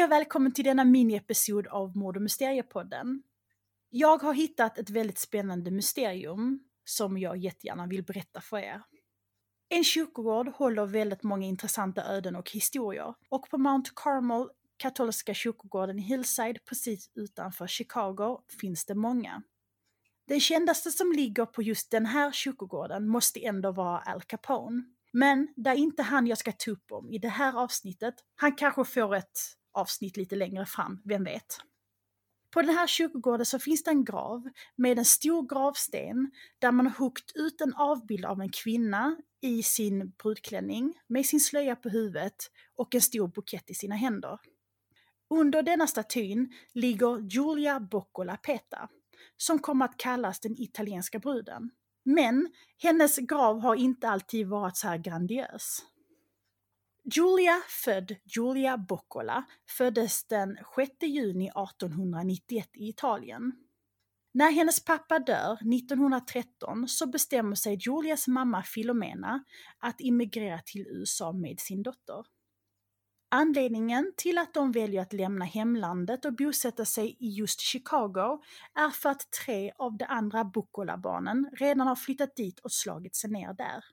Hej och välkommen till denna miniepisod av Mord och Mysteriepodden. Jag har hittat ett väldigt spännande mysterium som jag jättegärna vill berätta för er. En kyrkogård håller väldigt många intressanta öden och historier och på Mount Carmel, katolska kyrkogården i Hillside precis utanför Chicago, finns det många. Den kändaste som ligger på just den här kyrkogården måste ändå vara Al Capone. Men det är inte han jag ska ta upp om i det här avsnittet. Han kanske får ett avsnitt lite längre fram, vem vet. På den här kyrkogården så finns det en grav med en stor gravsten där man har huggit ut en avbild av en kvinna i sin brudklänning med sin slöja på huvudet och en stor bukett i sina händer. Under denna statyn ligger Giulia Boccola Peta, som kommer att kallas den italienska bruden. Men hennes grav har inte alltid varit så här grandiös. Julia, född Julia Boccola, föddes den 6 juni 1891 i Italien. När hennes pappa dör 1913 så bestämmer sig Julias mamma Filomena att immigrera till USA med sin dotter. Anledningen till att de väljer att lämna hemlandet och bosätta sig i just Chicago är för att tre av de andra Boccola-barnen redan har flyttat dit och slagit sig ner där.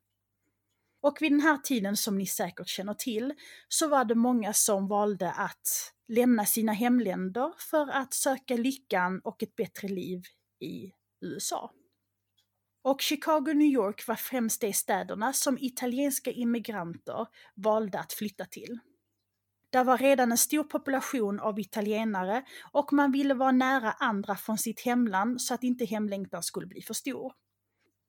Och vid den här tiden, som ni säkert känner till, så var det många som valde att lämna sina hemländer för att söka lyckan och ett bättre liv i USA. Och Chicago och New York var främst de städerna som italienska immigranter valde att flytta till. Där var redan en stor population av italienare och man ville vara nära andra från sitt hemland så att inte hemlängtan skulle bli för stor.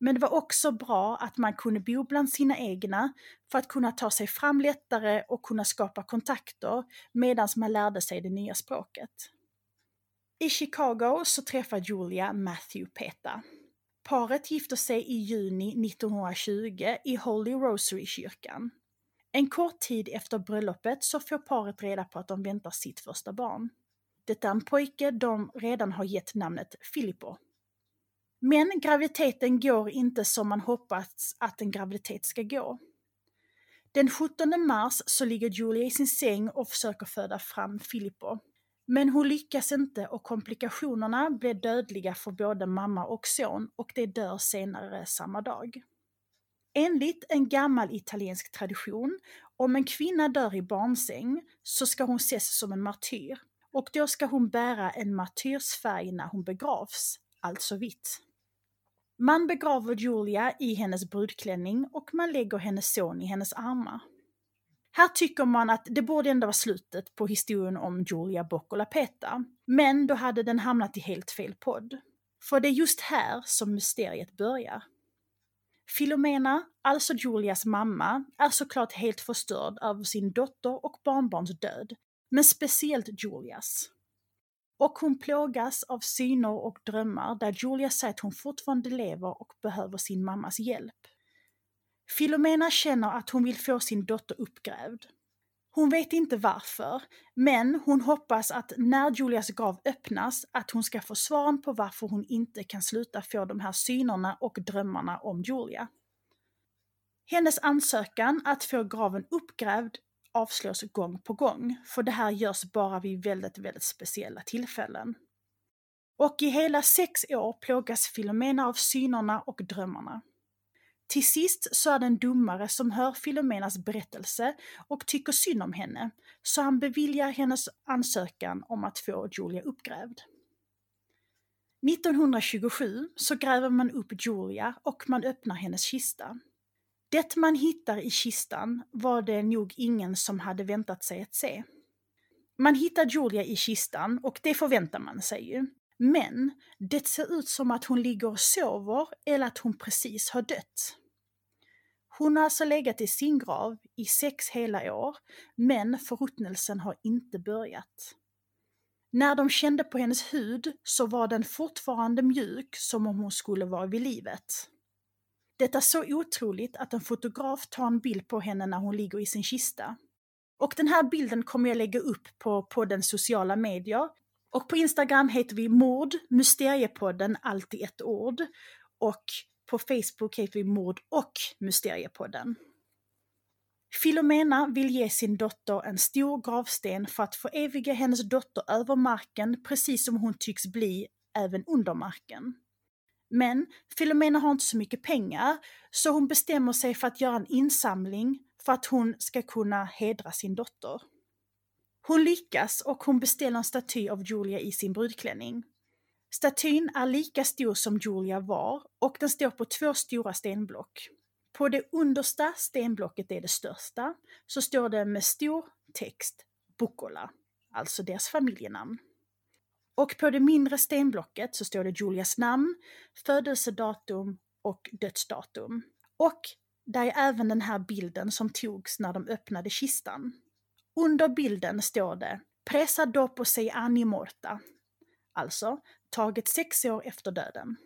Men det var också bra att man kunde bo bland sina egna för att kunna ta sig fram lättare och kunna skapa kontakter medan man lärde sig det nya språket. I Chicago så träffar Julia Matthew Peta. Paret gifter sig i juni 1920 i Holy Rosary-kyrkan. En kort tid efter bröllopet så får paret reda på att de väntar sitt första barn. Det är en pojke de redan har gett namnet Filippo. Men graviditeten går inte som man hoppats att en graviditet ska gå. Den 17 mars så ligger Julia i sin säng och försöker föda fram Filippo. Men hon lyckas inte och komplikationerna blir dödliga för både mamma och son och de dör senare samma dag. Enligt en gammal italiensk tradition, om en kvinna dör i barnsäng så ska hon ses som en martyr och då ska hon bära en martyrsfärg när hon begravs, alltså vitt. Man begraver Julia i hennes brudklänning och man lägger hennes son i hennes armar. Här tycker man att det borde ändå vara slutet på historien om Julia Boccola Peta, men då hade den hamnat i helt fel podd. För det är just här som mysteriet börjar. Filomena, alltså Julias mamma, är såklart helt förstörd över sin dotter och barnbarns död, men speciellt Julias. Och hon plågas av syner och drömmar där Julia säger att hon fortfarande lever och behöver sin mammas hjälp. Filomena känner att hon vill få sin dotter uppgrävd. Hon vet inte varför, men hon hoppas att när Julias grav öppnas att hon ska få svaren på varför hon inte kan sluta få de här synerna och drömmarna om Julia. Hennes ansökan att få graven uppgrävd avslås gång på gång, för det här görs bara vid väldigt, väldigt speciella tillfällen. Och i hela sex år plågas Filomena av synerna och drömmarna. Till sist så är det en domare som hör Filomenas berättelse och tycker synd om henne, så han beviljar hennes ansökan om att få Julia uppgrävd. 1927 så gräver man upp Julia och man öppnar hennes kista. Det man hittar i kistan var det nog ingen som hade väntat sig att se. Man hittar Julia i kistan och det förväntar man sig ju. Men det ser ut som att hon ligger och sover eller att hon precis har dött. Hon har alltså legat i sin grav i sex hela år, men förruttnelsen har inte börjat. När de kände på hennes hud så var den fortfarande mjuk som om hon skulle vara vid livet. Det är så otroligt att en fotograf tar en bild på henne när hon ligger i sin kista. Och den här bilden kommer jag lägga upp på, på den sociala medier. Och på Instagram heter vi mord, mysteriepodden, alltid ett ord. Och på Facebook heter vi mord och mysteriepodden. Filomena vill ge sin dotter en stor gravsten för att föreviga hennes dotter över marken precis som hon tycks bli även under marken. Men Filomena har inte så mycket pengar så hon bestämmer sig för att göra en insamling för att hon ska kunna hedra sin dotter. Hon lyckas och hon beställer en staty av Julia i sin brudklänning. Statyn är lika stor som Julia var och den står på två stora stenblock. På det understa stenblocket, det är det största, så står det med stor text Bukola, alltså deras familjenamn. Och på det mindre stenblocket så står det Julias namn, födelsedatum och dödsdatum. Och där är även den här bilden som togs när de öppnade kistan. Under bilden står det Presa dopo sei anni morta, alltså taget sex år efter döden.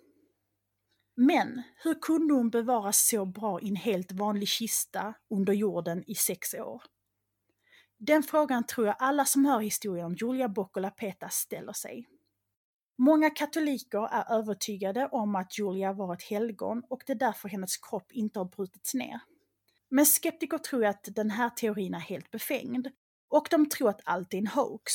Men hur kunde hon bevara så bra i en helt vanlig kista under jorden i sex år? Den frågan tror jag alla som hör historien om Julia Boccola Peta ställer sig. Många katoliker är övertygade om att Julia var ett helgon och det är därför hennes kropp inte har brutits ner. Men skeptiker tror att den här teorin är helt befängd och de tror att allt är en hoax.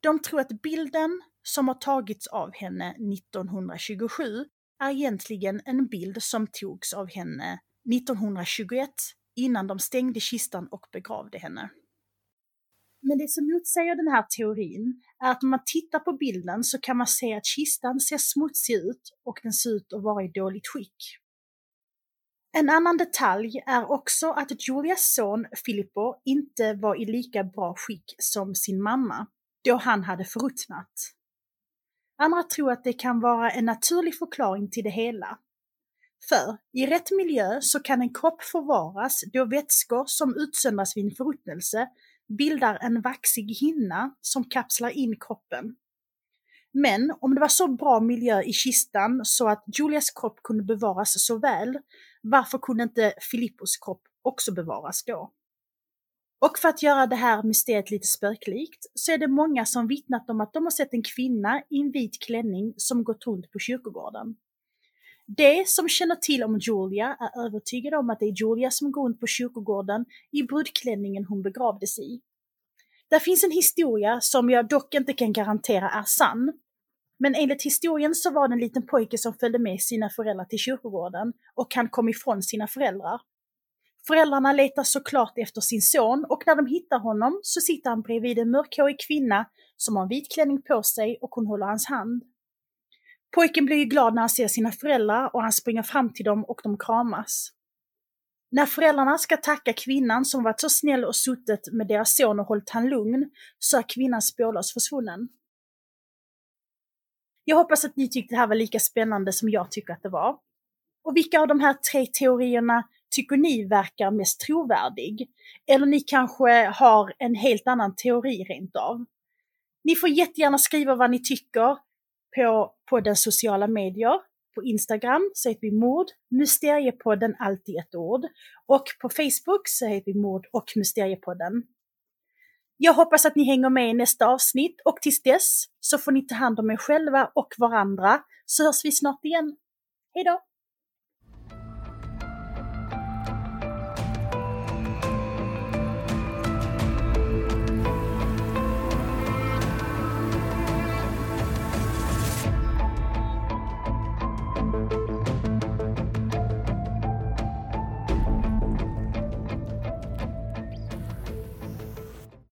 De tror att bilden som har tagits av henne 1927 är egentligen en bild som togs av henne 1921 innan de stängde kistan och begravde henne. Men det som motsäger den här teorin är att om man tittar på bilden så kan man se att kistan ser smutsig ut och den ser ut att vara i dåligt skick. En annan detalj är också att Julias son Filippo inte var i lika bra skick som sin mamma, då han hade förruttnat. Andra tror att det kan vara en naturlig förklaring till det hela. För i rätt miljö så kan en kropp förvaras då vätskor som utsöndras vid en förruttnelse bildar en vaxig hinna som kapslar in kroppen. Men om det var så bra miljö i kistan så att Julias kropp kunde bevaras så väl, varför kunde inte Filippos kropp också bevaras då? Och för att göra det här mysteriet lite spöklikt så är det många som vittnat om att de har sett en kvinna i en vit klänning som gått runt på kyrkogården. De som känner till om Julia är övertygade om att det är Julia som går runt på kyrkogården i brudklänningen hon begravdes i. Där finns en historia som jag dock inte kan garantera är sann. Men enligt historien så var det en liten pojke som följde med sina föräldrar till kyrkogården och han kom ifrån sina föräldrar. Föräldrarna letar såklart efter sin son och när de hittar honom så sitter han bredvid en mörkhårig kvinna som har en vit klänning på sig och hon håller hans hand. Pojken blir ju glad när han ser sina föräldrar och han springer fram till dem och de kramas. När föräldrarna ska tacka kvinnan som varit så snäll och suttit med deras son och hållit han lugn, så är kvinnan spårlöst försvunnen. Jag hoppas att ni tyckte det här var lika spännande som jag tycker att det var. Och vilka av de här tre teorierna tycker ni verkar mest trovärdig? Eller ni kanske har en helt annan teori rent av? Ni får jättegärna skriva vad ni tycker på, på den sociala medier. På Instagram så heter vi mord, mysteriepodden alltid ett ord. Och på Facebook så heter vi mord och mysteriepodden. Jag hoppas att ni hänger med i nästa avsnitt och tills dess så får ni ta hand om er själva och varandra så hörs vi snart igen. Hejdå!